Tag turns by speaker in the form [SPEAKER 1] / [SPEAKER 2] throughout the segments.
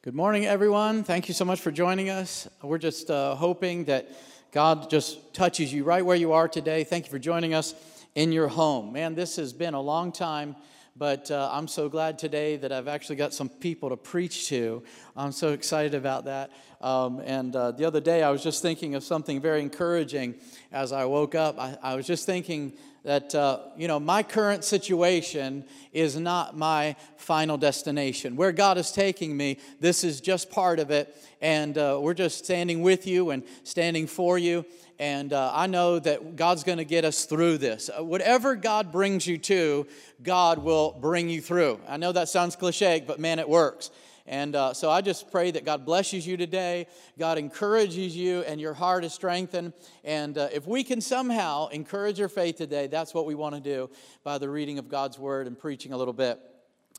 [SPEAKER 1] Good morning, everyone. Thank you so much for joining us. We're just uh, hoping that God just touches you right where you are today. Thank you for joining us in your home. Man, this has been a long time, but uh, I'm so glad today that I've actually got some people to preach to. I'm so excited about that. Um, and uh, the other day, I was just thinking of something very encouraging as I woke up. I, I was just thinking that, uh, you know, my current situation is not my final destination. Where God is taking me, this is just part of it. And uh, we're just standing with you and standing for you. And uh, I know that God's going to get us through this. Uh, whatever God brings you to, God will bring you through. I know that sounds cliche, but man, it works. And uh, so I just pray that God blesses you today, God encourages you, and your heart is strengthened. And uh, if we can somehow encourage your faith today, that's what we want to do by the reading of God's word and preaching a little bit.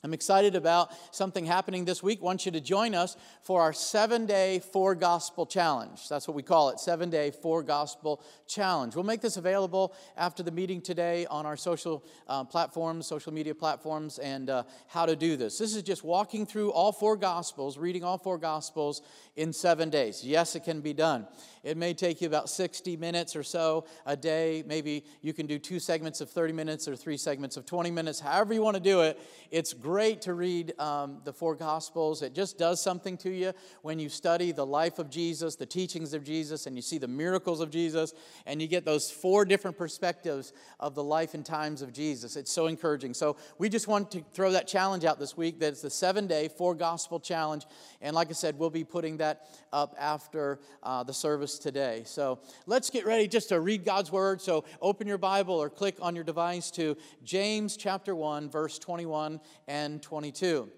[SPEAKER 1] I'm excited about something happening this week. I want you to join us for our seven day, four gospel challenge. That's what we call it seven day, four gospel challenge. We'll make this available after the meeting today on our social uh, platforms, social media platforms, and uh, how to do this. This is just walking through all four gospels, reading all four gospels in seven days. Yes, it can be done. It may take you about 60 minutes or so a day. Maybe you can do two segments of 30 minutes or three segments of 20 minutes, however you want to do it. It's great to read um, the four Gospels. It just does something to you when you study the life of Jesus, the teachings of Jesus, and you see the miracles of Jesus, and you get those four different perspectives of the life and times of Jesus. It's so encouraging. So we just want to throw that challenge out this week. That's the seven day, four Gospel challenge. And like I said, we'll be putting that up after uh, the service today. So let's get ready just to read God's word. So open your Bible or click on your device to James chapter 1, verse 21 and 22.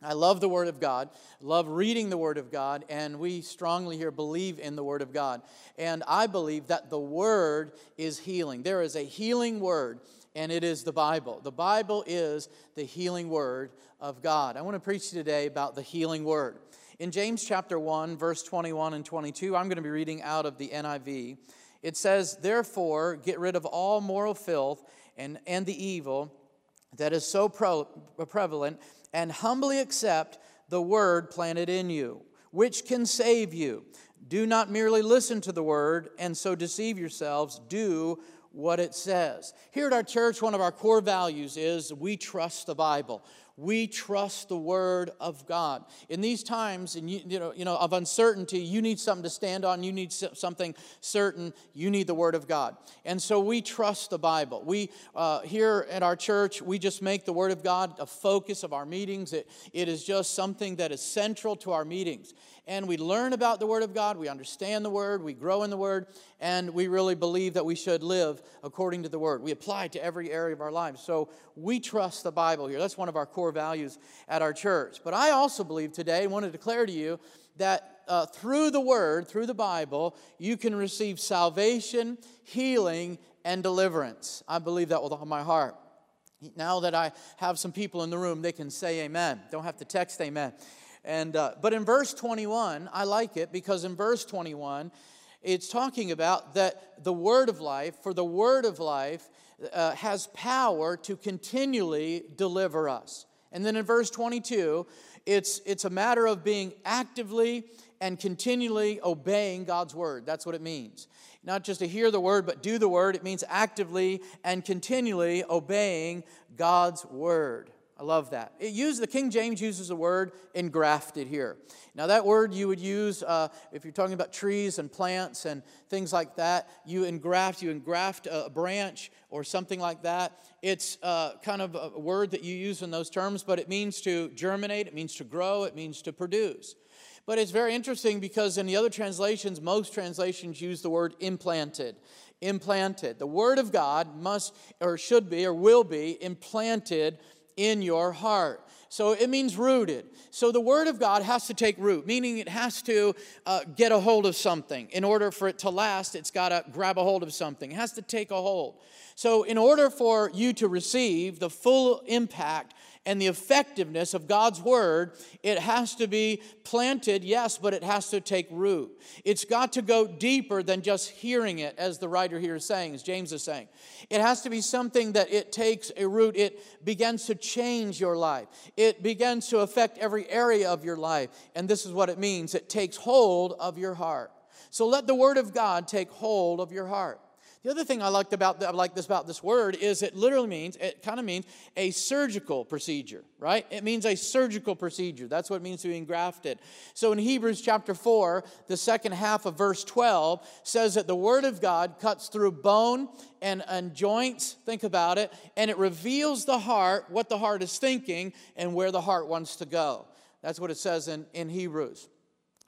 [SPEAKER 1] I love the Word of God, love reading the Word of God, and we strongly here believe in the Word of God. And I believe that the Word is healing. There is a healing Word, and it is the Bible. The Bible is the healing Word of God. I want to preach today about the healing Word. In James chapter 1, verse 21 and 22, I'm going to be reading out of the NIV. It says, Therefore, get rid of all moral filth and, and the evil that is so pro- prevalent, and humbly accept the word planted in you, which can save you. Do not merely listen to the word and so deceive yourselves. Do what it says. Here at our church, one of our core values is we trust the Bible we trust the word of God. In these times and you, you, know, you know, of uncertainty, you need something to stand on, you need something certain, you need the word of God. And so we trust the Bible. We, uh, here at our church, we just make the word of God a focus of our meetings. It, it is just something that is central to our meetings and we learn about the Word of God, we understand the Word, we grow in the Word, and we really believe that we should live according to the Word. We apply it to every area of our lives. So we trust the Bible here. That's one of our core values at our church. But I also believe today, want to declare to you that uh, through the Word, through the Bible, you can receive salvation, healing, and deliverance. I believe that with all my heart. Now that I have some people in the room, they can say amen. Don't have to text amen. And, uh, but in verse 21, I like it because in verse 21, it's talking about that the word of life, for the word of life uh, has power to continually deliver us. And then in verse 22, it's, it's a matter of being actively and continually obeying God's word. That's what it means. Not just to hear the word, but do the word. It means actively and continually obeying God's word. I love that. It uses, the King James uses the word engrafted here. Now, that word you would use uh, if you're talking about trees and plants and things like that. You engraft, you engraft a branch or something like that. It's uh, kind of a word that you use in those terms, but it means to germinate, it means to grow, it means to produce. But it's very interesting because in the other translations, most translations use the word implanted. Implanted. The Word of God must, or should be, or will be implanted in your heart. So it means rooted. So the Word of God has to take root, meaning it has to uh, get a hold of something. In order for it to last, it's got to grab a hold of something, it has to take a hold. So, in order for you to receive the full impact and the effectiveness of God's word, it has to be planted, yes, but it has to take root. It's got to go deeper than just hearing it, as the writer here is saying, as James is saying. It has to be something that it takes a root. It begins to change your life, it begins to affect every area of your life. And this is what it means it takes hold of your heart. So let the word of God take hold of your heart. The other thing I liked about I like this about this word is it literally means it kind of means a surgical procedure, right? It means a surgical procedure. That's what it means to be engrafted. So in Hebrews chapter 4, the second half of verse 12 says that the word of God cuts through bone and, and joints, think about it, and it reveals the heart, what the heart is thinking, and where the heart wants to go. That's what it says in, in Hebrews.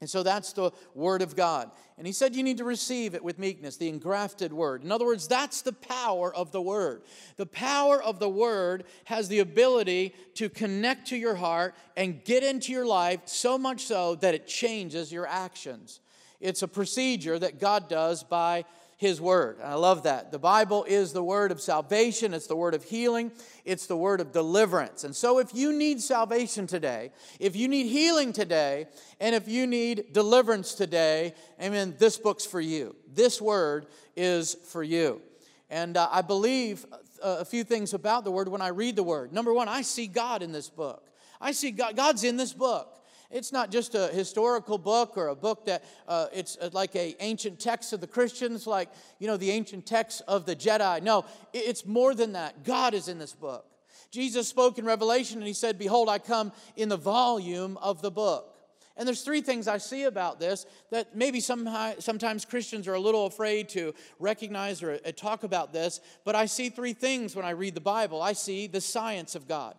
[SPEAKER 1] And so that's the word of God. And he said you need to receive it with meekness, the engrafted word. In other words, that's the power of the word. The power of the word has the ability to connect to your heart and get into your life so much so that it changes your actions. It's a procedure that God does by his word. I love that. The Bible is the word of salvation, it's the word of healing, it's the word of deliverance. And so if you need salvation today, if you need healing today, and if you need deliverance today, amen, this book's for you. This word is for you. And uh, I believe a, a few things about the word when I read the word. Number one, I see God in this book. I see God, God's in this book. It's not just a historical book or a book that uh, it's uh, like a ancient text of the Christians, like you know the ancient text of the Jedi. No, it's more than that. God is in this book. Jesus spoke in Revelation and he said, "Behold, I come in the volume of the book." And there's three things I see about this that maybe somehow, sometimes Christians are a little afraid to recognize or uh, talk about this, but I see three things when I read the Bible. I see the science of God.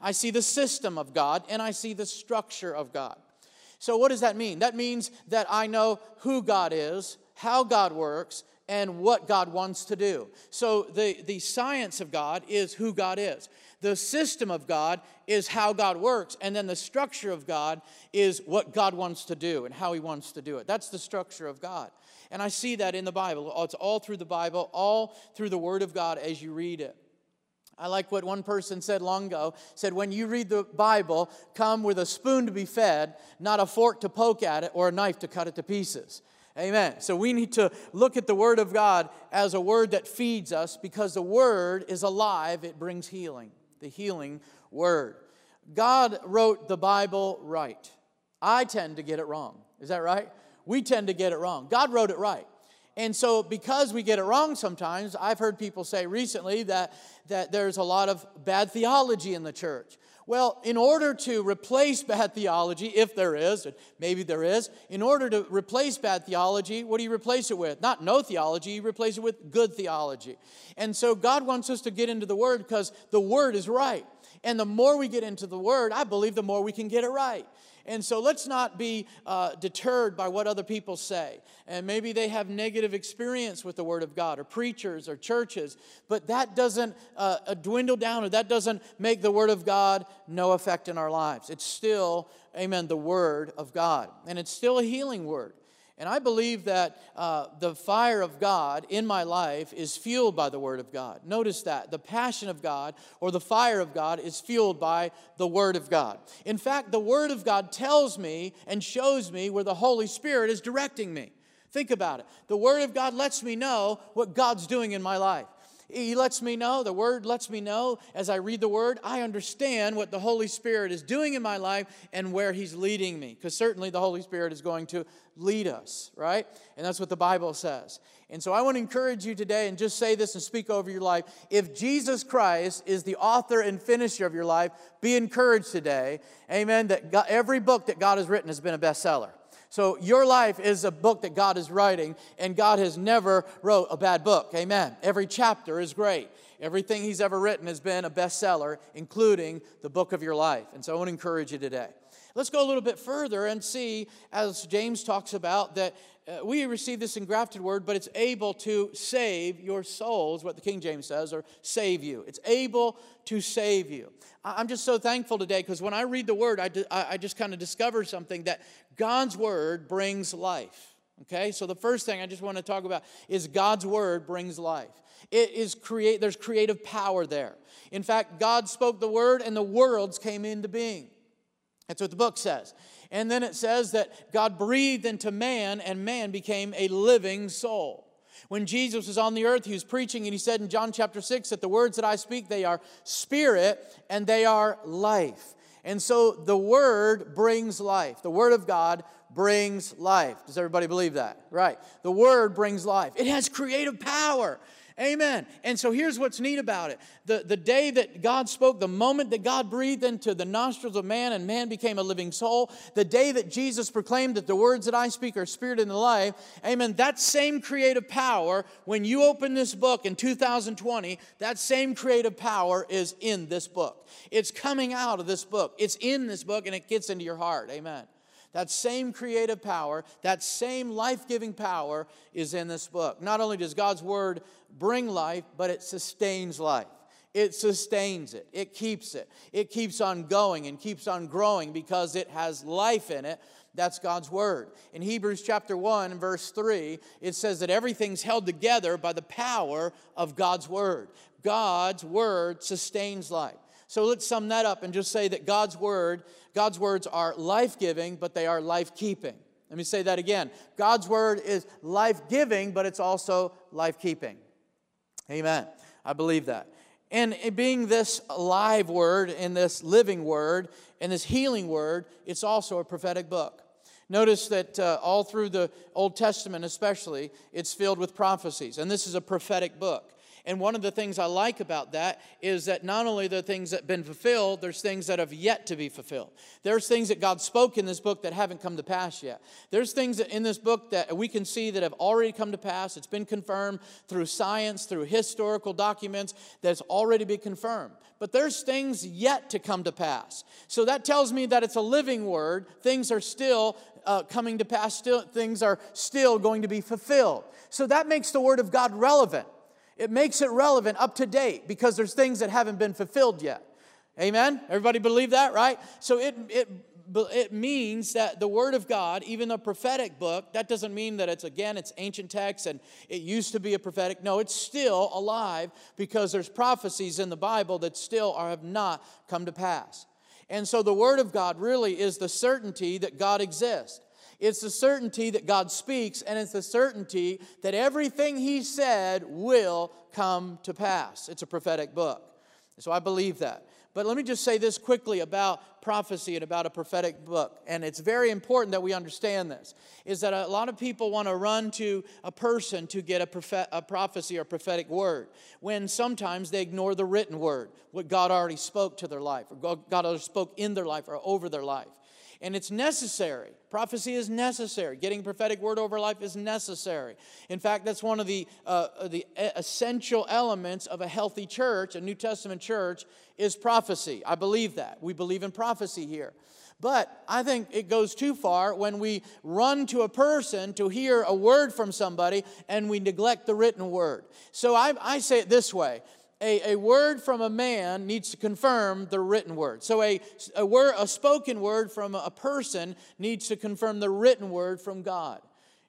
[SPEAKER 1] I see the system of God and I see the structure of God. So, what does that mean? That means that I know who God is, how God works, and what God wants to do. So, the, the science of God is who God is. The system of God is how God works. And then the structure of God is what God wants to do and how He wants to do it. That's the structure of God. And I see that in the Bible. It's all through the Bible, all through the Word of God as you read it. I like what one person said long ago. Said, when you read the Bible, come with a spoon to be fed, not a fork to poke at it or a knife to cut it to pieces. Amen. So we need to look at the Word of God as a word that feeds us because the Word is alive, it brings healing. The healing Word. God wrote the Bible right. I tend to get it wrong. Is that right? We tend to get it wrong. God wrote it right. And so, because we get it wrong sometimes, I've heard people say recently that, that there's a lot of bad theology in the church. Well, in order to replace bad theology, if there is, maybe there is, in order to replace bad theology, what do you replace it with? Not no theology, you replace it with good theology. And so God wants us to get into the Word because the Word is right. And the more we get into the Word, I believe the more we can get it right. And so let's not be uh, deterred by what other people say. And maybe they have negative experience with the Word of God, or preachers, or churches, but that doesn't uh, dwindle down, or that doesn't make the Word of God no effect in our lives. It's still, amen, the Word of God. And it's still a healing Word. And I believe that uh, the fire of God in my life is fueled by the Word of God. Notice that. The passion of God or the fire of God is fueled by the Word of God. In fact, the Word of God tells me and shows me where the Holy Spirit is directing me. Think about it. The Word of God lets me know what God's doing in my life. He lets me know, the Word lets me know as I read the Word, I understand what the Holy Spirit is doing in my life and where He's leading me. Because certainly the Holy Spirit is going to lead us, right? And that's what the Bible says. And so I want to encourage you today and just say this and speak over your life. If Jesus Christ is the author and finisher of your life, be encouraged today, amen, that God, every book that God has written has been a bestseller. So your life is a book that God is writing, and God has never wrote a bad book. Amen. Every chapter is great. Everything he's ever written has been a bestseller, including the book of your life. And so I want to encourage you today. Let's go a little bit further and see, as James talks about, that uh, we receive this engrafted word, but it's able to save your souls, what the King James says, or save you. It's able to save you. I'm just so thankful today because when I read the word, I, I just kind of discover something that God's word brings life. Okay, so the first thing I just want to talk about is God's word brings life. It is create, there's creative power there. In fact, God spoke the word and the worlds came into being. That's what the book says. And then it says that God breathed into man and man became a living soul. When Jesus was on the earth, he was preaching and he said in John chapter 6 that the words that I speak, they are spirit and they are life. And so the word brings life. The word of God brings life. Does everybody believe that? Right. The word brings life. It has creative power. Amen. And so here's what's neat about it. The, the day that God spoke, the moment that God breathed into the nostrils of man and man became a living soul, the day that Jesus proclaimed that the words that I speak are spirit and life, amen, that same creative power, when you open this book in 2020, that same creative power is in this book. It's coming out of this book. It's in this book and it gets into your heart. Amen. That same creative power, that same life giving power is in this book. Not only does God's word bring life, but it sustains life. It sustains it, it keeps it. It keeps on going and keeps on growing because it has life in it. That's God's word. In Hebrews chapter 1, verse 3, it says that everything's held together by the power of God's word. God's word sustains life. So let's sum that up and just say that God's word, God's words are life-giving, but they are life-keeping. Let me say that again. God's word is life-giving, but it's also life-keeping. Amen. I believe that. And being this live word and this living word and this healing word, it's also a prophetic book. Notice that uh, all through the Old Testament, especially, it's filled with prophecies. And this is a prophetic book. And one of the things I like about that is that not only the things that have been fulfilled, there's things that have yet to be fulfilled. There's things that God spoke in this book that haven't come to pass yet. There's things in this book that we can see that have already come to pass. It's been confirmed through science, through historical documents, that's already been confirmed. But there's things yet to come to pass. So that tells me that it's a living word. Things are still uh, coming to pass, still, things are still going to be fulfilled. So that makes the word of God relevant. It makes it relevant, up to date, because there's things that haven't been fulfilled yet. Amen? Everybody believe that, right? So it, it, it means that the Word of God, even a prophetic book, that doesn't mean that it's, again, it's ancient text and it used to be a prophetic. No, it's still alive because there's prophecies in the Bible that still are, have not come to pass. And so the Word of God really is the certainty that God exists. It's the certainty that God speaks, and it's the certainty that everything He said will come to pass. It's a prophetic book. So I believe that. But let me just say this quickly about prophecy and about a prophetic book. And it's very important that we understand this is that a lot of people want to run to a person to get a, prophet, a prophecy or prophetic word when sometimes they ignore the written word, what God already spoke to their life, or God already spoke in their life or over their life. And it's necessary. Prophecy is necessary. Getting prophetic word over life is necessary. In fact, that's one of the, uh, the essential elements of a healthy church, a New Testament church, is prophecy. I believe that. We believe in prophecy here. But I think it goes too far when we run to a person to hear a word from somebody and we neglect the written word. So I, I say it this way a, a word from a man needs to confirm the written word. So a, a, word, a spoken word from a person needs to confirm the written word from God.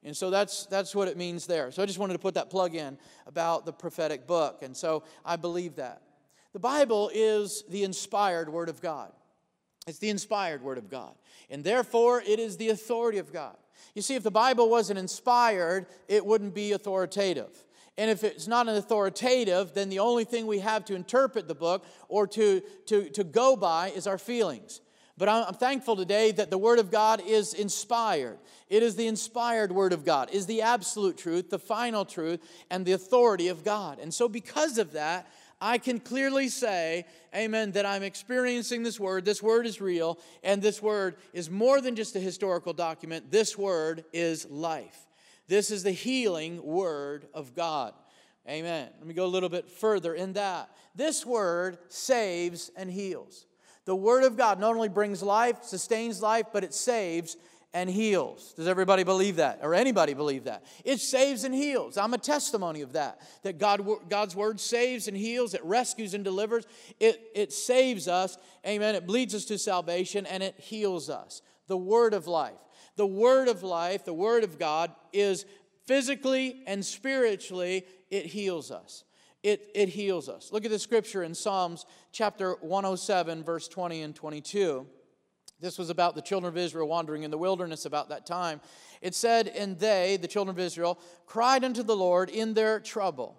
[SPEAKER 1] And so that's, that's what it means there. So I just wanted to put that plug in about the prophetic book. And so I believe that. The Bible is the inspired word of God. It's the inspired word of God. And therefore, it is the authority of God. You see, if the Bible wasn't inspired, it wouldn't be authoritative. And if it's not an authoritative, then the only thing we have to interpret the book or to, to, to go by is our feelings. But I'm, thankful today that the Word of God is inspired. It is the inspired Word of God, is the absolute truth, the final truth, and the authority of God. And so, because of that, I can clearly say, amen, that I'm experiencing this Word. This Word is real, and this Word is more than just a historical document. This Word is life. This is the healing word of God. Amen. Let me go a little bit further in that. This word saves and heals. The word of God not only brings life, sustains life, but it saves and heals. Does everybody believe that? Or anybody believe that? It saves and heals. I'm a testimony of that. That God, God's word saves and heals, it rescues and delivers, it, it saves us, amen. It leads us to salvation and it heals us. The word of life. The word of life, the word of God, is physically and spiritually, it heals us. It, it heals us. Look at the scripture in Psalms chapter 107, verse 20 and 22. This was about the children of Israel wandering in the wilderness about that time. It said, And they, the children of Israel, cried unto the Lord in their trouble.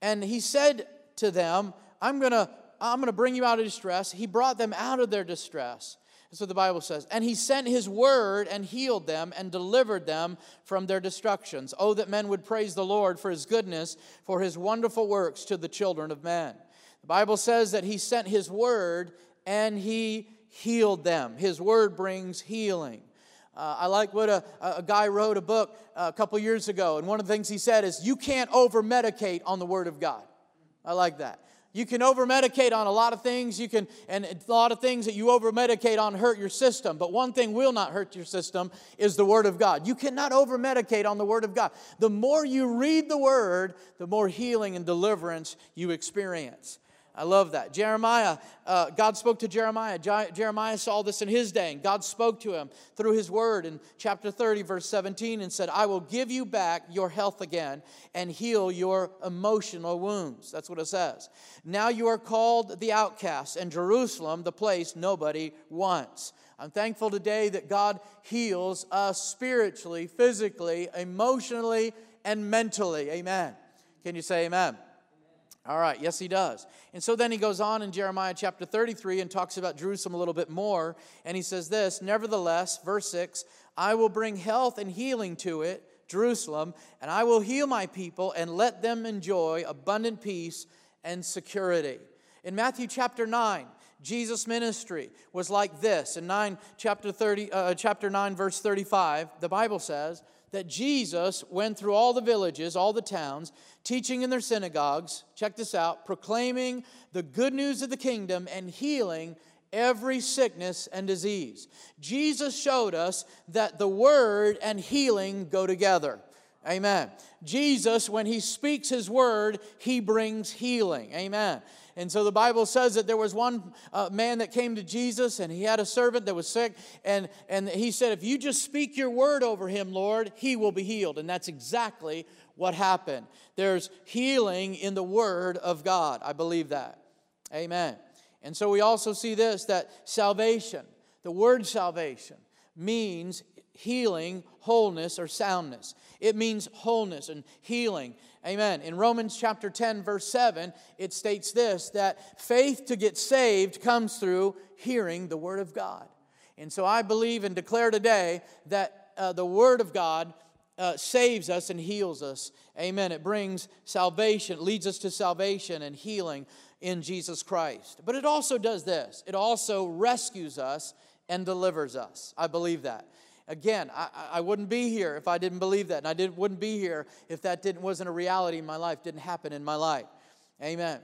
[SPEAKER 1] And he said to them, I'm going to I'm going to bring you out of distress. He brought them out of their distress. That's what the Bible says. And he sent his word and healed them and delivered them from their destructions. Oh, that men would praise the Lord for his goodness, for his wonderful works to the children of men. The Bible says that he sent his word and he healed them. His word brings healing. Uh, I like what a, a guy wrote a book a couple years ago, and one of the things he said is, You can't over medicate on the Word of God. I like that. You can over medicate on a lot of things. You can, and a lot of things that you over medicate on hurt your system. But one thing will not hurt your system is the Word of God. You cannot over medicate on the Word of God. The more you read the Word, the more healing and deliverance you experience. I love that. Jeremiah, uh, God spoke to Jeremiah. Jeremiah saw this in his day, and God spoke to him through his word in chapter 30, verse 17, and said, I will give you back your health again and heal your emotional wounds. That's what it says. Now you are called the outcast, and Jerusalem, the place nobody wants. I'm thankful today that God heals us spiritually, physically, emotionally, and mentally. Amen. Can you say amen? All right, yes, he does. And so then he goes on in Jeremiah chapter 33 and talks about Jerusalem a little bit more. And he says this Nevertheless, verse 6 I will bring health and healing to it, Jerusalem, and I will heal my people and let them enjoy abundant peace and security. In Matthew chapter 9, Jesus' ministry was like this. In 9, chapter, 30, uh, chapter 9, verse 35, the Bible says, that Jesus went through all the villages, all the towns, teaching in their synagogues, check this out, proclaiming the good news of the kingdom and healing every sickness and disease. Jesus showed us that the word and healing go together. Amen. Jesus, when he speaks his word, he brings healing. Amen. And so the Bible says that there was one uh, man that came to Jesus and he had a servant that was sick. And, and he said, If you just speak your word over him, Lord, he will be healed. And that's exactly what happened. There's healing in the word of God. I believe that. Amen. And so we also see this that salvation, the word salvation, means healing, wholeness, or soundness. It means wholeness and healing. Amen. In Romans chapter 10, verse 7, it states this that faith to get saved comes through hearing the Word of God. And so I believe and declare today that uh, the Word of God uh, saves us and heals us. Amen. It brings salvation, leads us to salvation and healing in Jesus Christ. But it also does this it also rescues us and delivers us. I believe that. Again, I, I wouldn't be here if I didn't believe that, and I didn't, wouldn't be here if that didn't, wasn't a reality in my life, didn't happen in my life. Amen.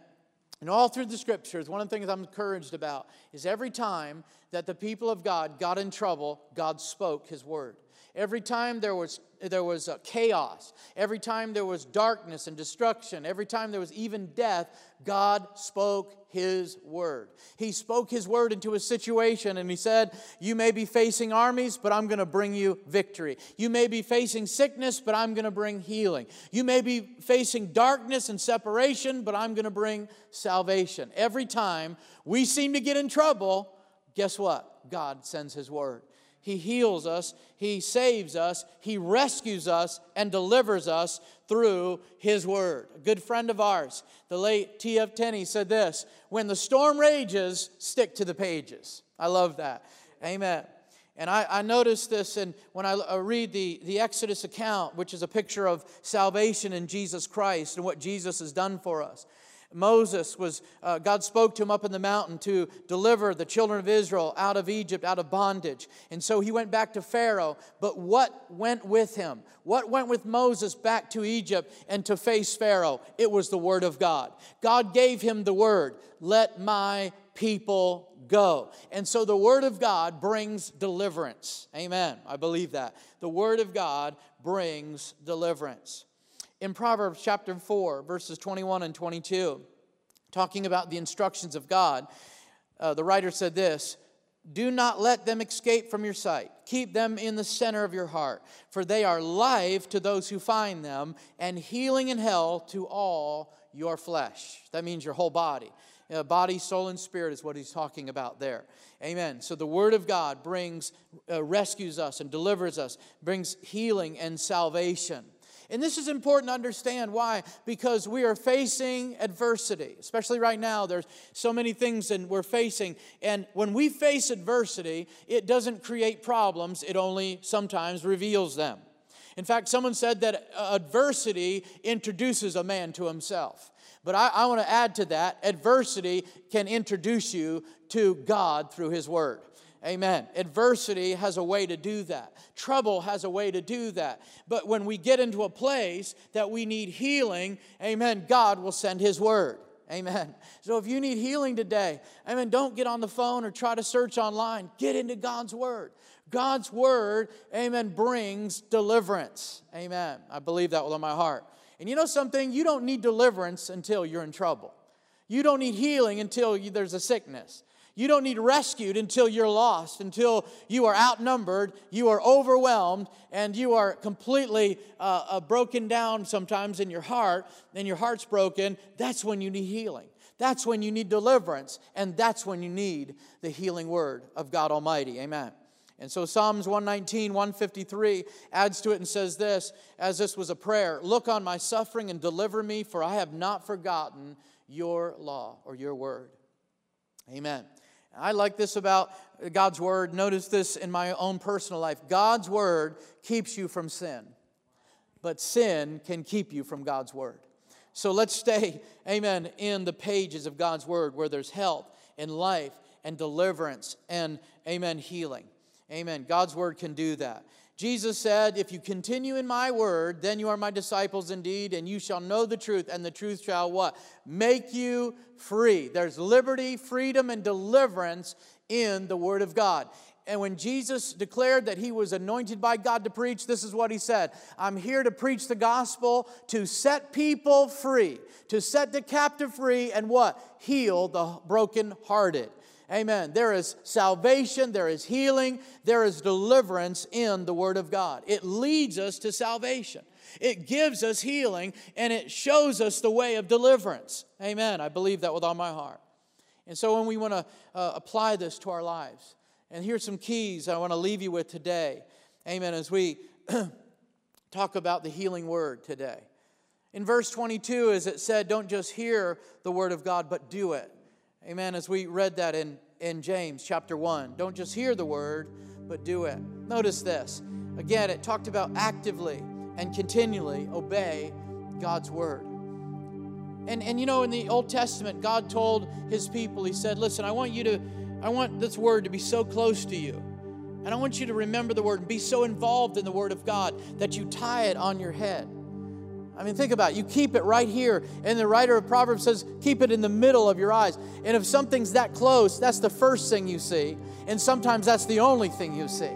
[SPEAKER 1] And all through the scriptures, one of the things I'm encouraged about is every time that the people of God got in trouble, God spoke his word. Every time there was, there was chaos, every time there was darkness and destruction, every time there was even death, God spoke His word. He spoke His word into a situation and He said, You may be facing armies, but I'm going to bring you victory. You may be facing sickness, but I'm going to bring healing. You may be facing darkness and separation, but I'm going to bring salvation. Every time we seem to get in trouble, guess what? God sends His word. He heals us, He saves us, He rescues us, and delivers us through His Word. A good friend of ours, the late T.F. Tenney, said this When the storm rages, stick to the pages. I love that. Amen. And I, I noticed this and when I, I read the, the Exodus account, which is a picture of salvation in Jesus Christ and what Jesus has done for us. Moses was, uh, God spoke to him up in the mountain to deliver the children of Israel out of Egypt, out of bondage. And so he went back to Pharaoh. But what went with him? What went with Moses back to Egypt and to face Pharaoh? It was the word of God. God gave him the word, let my people go. And so the word of God brings deliverance. Amen. I believe that. The word of God brings deliverance in Proverbs chapter 4, verses 21 and 22, talking about the instructions of God, uh, the writer said this Do not let them escape from your sight. Keep them in the center of your heart, for they are life to those who find them, and healing in hell to all your flesh. That means your whole body. Know, body, soul, and spirit is what he's talking about there. Amen. So the Word of God brings, uh, rescues us and delivers us, brings healing and salvation. And this is important to understand. Why? Because we are facing adversity, especially right now. There's so many things that we're facing. And when we face adversity, it doesn't create problems, it only sometimes reveals them. In fact, someone said that uh, adversity introduces a man to himself. But I, I want to add to that adversity can introduce you to God through His Word. Amen. Adversity has a way to do that. Trouble has a way to do that. But when we get into a place that we need healing, amen, God will send His word. Amen. So if you need healing today, amen, don't get on the phone or try to search online. Get into God's word. God's word, amen, brings deliverance. Amen. I believe that with all my heart. And you know something? You don't need deliverance until you're in trouble. You don't need healing until you, there's a sickness. You don't need rescued until you're lost, until you are outnumbered, you are overwhelmed, and you are completely uh, uh, broken down sometimes in your heart, and your heart's broken. That's when you need healing. That's when you need deliverance, and that's when you need the healing word of God Almighty. Amen. And so Psalms 119, 153 adds to it and says this, as this was a prayer Look on my suffering and deliver me, for I have not forgotten your law or your word. Amen. I like this about God's Word. Notice this in my own personal life God's Word keeps you from sin, but sin can keep you from God's Word. So let's stay, amen, in the pages of God's Word where there's health and life and deliverance and, amen, healing. Amen. God's Word can do that. Jesus said, If you continue in my word, then you are my disciples indeed, and you shall know the truth, and the truth shall what? Make you free. There's liberty, freedom, and deliverance in the word of God. And when Jesus declared that he was anointed by God to preach, this is what he said I'm here to preach the gospel, to set people free, to set the captive free, and what? Heal the brokenhearted. Amen. There is salvation, there is healing, there is deliverance in the Word of God. It leads us to salvation, it gives us healing, and it shows us the way of deliverance. Amen. I believe that with all my heart. And so when we want to uh, apply this to our lives, and here's some keys I want to leave you with today. Amen. As we talk about the healing word today. In verse 22, as it said, don't just hear the word of God, but do it. Amen. As we read that in, in James chapter 1, don't just hear the word, but do it. Notice this. Again, it talked about actively and continually obey God's word. And, and you know, in the Old Testament, God told his people, He said, Listen, I want you to, I want this word to be so close to you. And I want you to remember the word and be so involved in the word of God that you tie it on your head. I mean, think about it. You keep it right here. And the writer of Proverbs says, keep it in the middle of your eyes. And if something's that close, that's the first thing you see. And sometimes that's the only thing you see.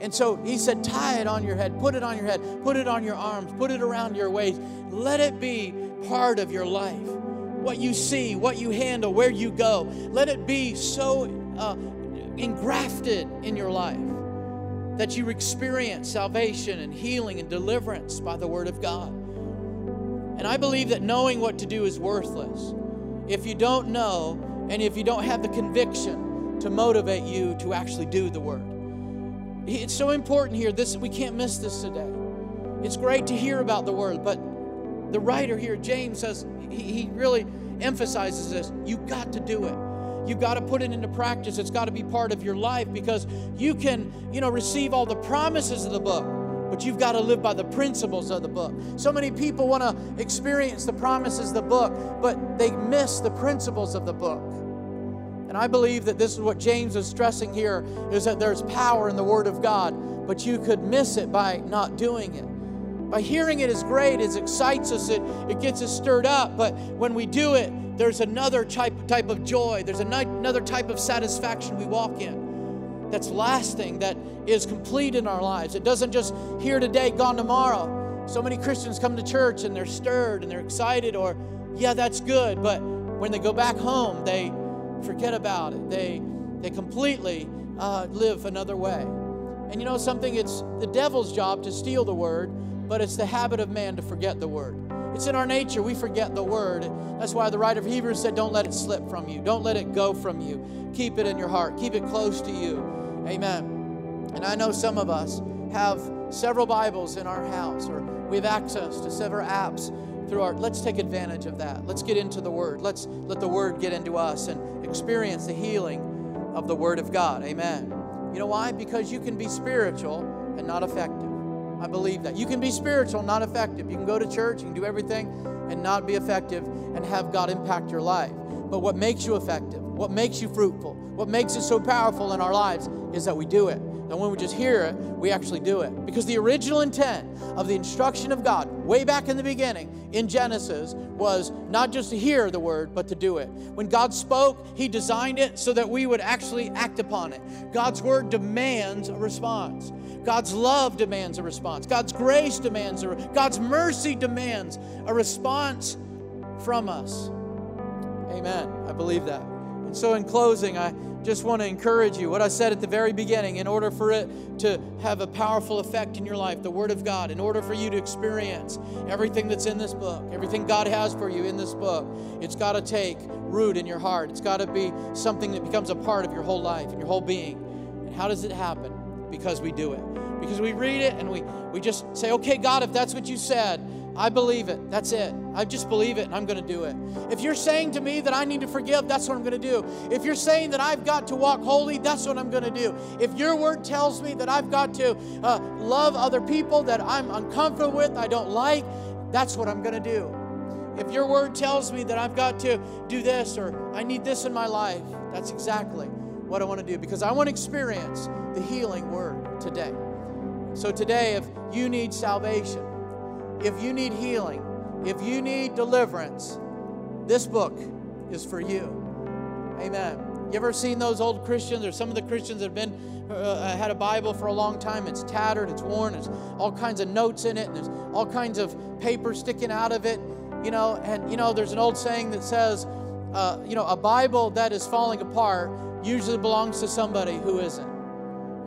[SPEAKER 1] And so he said, tie it on your head, put it on your head, put it on your arms, put it around your waist. Let it be part of your life. What you see, what you handle, where you go. Let it be so uh, engrafted in your life that you experience salvation and healing and deliverance by the Word of God. And I believe that knowing what to do is worthless if you don't know and if you don't have the conviction to motivate you to actually do the word. It's so important here. This we can't miss this today. It's great to hear about the word, but the writer here, James, says he, he really emphasizes this. You've got to do it. You've got to put it into practice. It's got to be part of your life because you can, you know, receive all the promises of the book but you've got to live by the principles of the book. So many people want to experience the promises of the book, but they miss the principles of the book. And I believe that this is what James is stressing here is that there's power in the word of God, but you could miss it by not doing it. By hearing it is great, it excites us, it, it gets us stirred up, but when we do it, there's another type, type of joy, there's another type of satisfaction we walk in that's lasting, that is complete in our lives. It doesn't just here today, gone tomorrow. So many Christians come to church and they're stirred and they're excited, or, yeah, that's good, but when they go back home, they forget about it. They they completely uh, live another way. And you know something? It's the devil's job to steal the word, but it's the habit of man to forget the word. It's in our nature. We forget the word. That's why the writer of Hebrews said, Don't let it slip from you. Don't let it go from you. Keep it in your heart. Keep it close to you. Amen. And I know some of us have several Bibles in our house, or we have access to several apps through our. Let's take advantage of that. Let's get into the Word. Let's let the Word get into us and experience the healing of the Word of God. Amen. You know why? Because you can be spiritual and not effective. I believe that. You can be spiritual, not effective. You can go to church, you can do everything and not be effective and have God impact your life. But what makes you effective, what makes you fruitful, what makes it so powerful in our lives is that we do it. And when we just hear it, we actually do it. Because the original intent of the instruction of God, way back in the beginning in Genesis, was not just to hear the word, but to do it. When God spoke, He designed it so that we would actually act upon it. God's word demands a response. God's love demands a response. God's grace demands a God's mercy demands a response from us. Amen. I believe that. And so in closing, I just want to encourage you what I said at the very beginning in order for it to have a powerful effect in your life, the Word of God, in order for you to experience everything that's in this book, everything God has for you in this book, it's got to take root in your heart. It's got to be something that becomes a part of your whole life and your whole being. And how does it happen? Because we do it. Because we read it and we, we just say, okay, God, if that's what you said, I believe it. That's it. I just believe it and I'm going to do it. If you're saying to me that I need to forgive, that's what I'm going to do. If you're saying that I've got to walk holy, that's what I'm going to do. If your word tells me that I've got to uh, love other people that I'm uncomfortable with, I don't like, that's what I'm going to do. If your word tells me that I've got to do this or I need this in my life, that's exactly what I want to do because I want to experience the healing word today. So, today, if you need salvation, if you need healing, if you need deliverance, this book is for you. Amen. You ever seen those old Christians or some of the Christians that have been uh, had a Bible for a long time? It's tattered, it's worn, there's all kinds of notes in it, and there's all kinds of paper sticking out of it. You know, and you know, there's an old saying that says, uh, you know, a Bible that is falling apart usually belongs to somebody who isn't.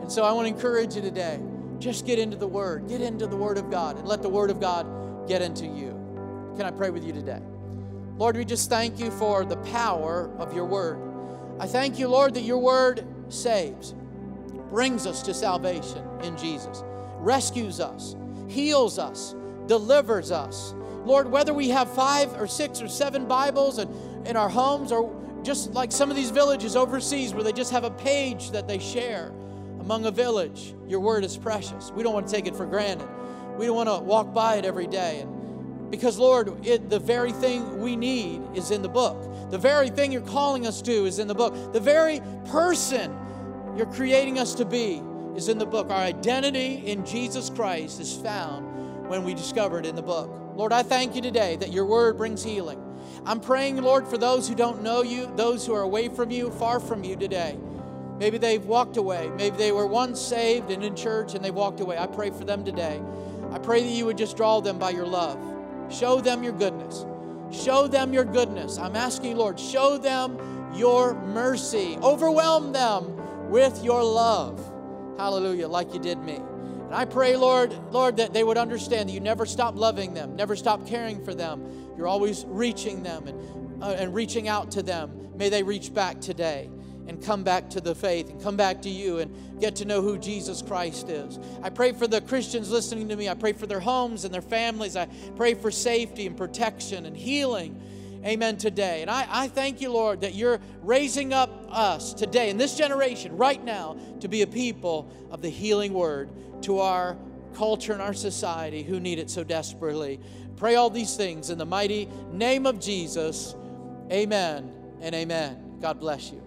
[SPEAKER 1] And so I want to encourage you today just get into the Word, get into the Word of God, and let the Word of God get into you. Can I pray with you today? Lord, we just thank you for the power of your Word. I thank you, Lord, that your Word saves, brings us to salvation in Jesus, rescues us, heals us, delivers us. Lord, whether we have five or six or seven Bibles in, in our homes, or just like some of these villages overseas where they just have a page that they share among a village, your word is precious. We don't want to take it for granted. We don't want to walk by it every day. And because, Lord, it, the very thing we need is in the book. The very thing you're calling us to is in the book. The very person you're creating us to be is in the book. Our identity in Jesus Christ is found when we discover it in the book. Lord, I thank you today that your word brings healing. I'm praying, Lord, for those who don't know you, those who are away from you, far from you today. Maybe they've walked away. Maybe they were once saved and in church and they walked away. I pray for them today. I pray that you would just draw them by your love. Show them your goodness. Show them your goodness. I'm asking, Lord, show them your mercy. Overwhelm them with your love. Hallelujah, like you did me. And I pray, Lord, Lord, that they would understand that you never stop loving them, never stop caring for them. You're always reaching them and, uh, and reaching out to them. May they reach back today and come back to the faith and come back to you and get to know who Jesus Christ is. I pray for the Christians listening to me. I pray for their homes and their families. I pray for safety and protection and healing. Amen. Today. And I, I thank you, Lord, that you're raising up us today in this generation, right now, to be a people of the healing word to our culture and our society who need it so desperately. Pray all these things in the mighty name of Jesus. Amen and amen. God bless you.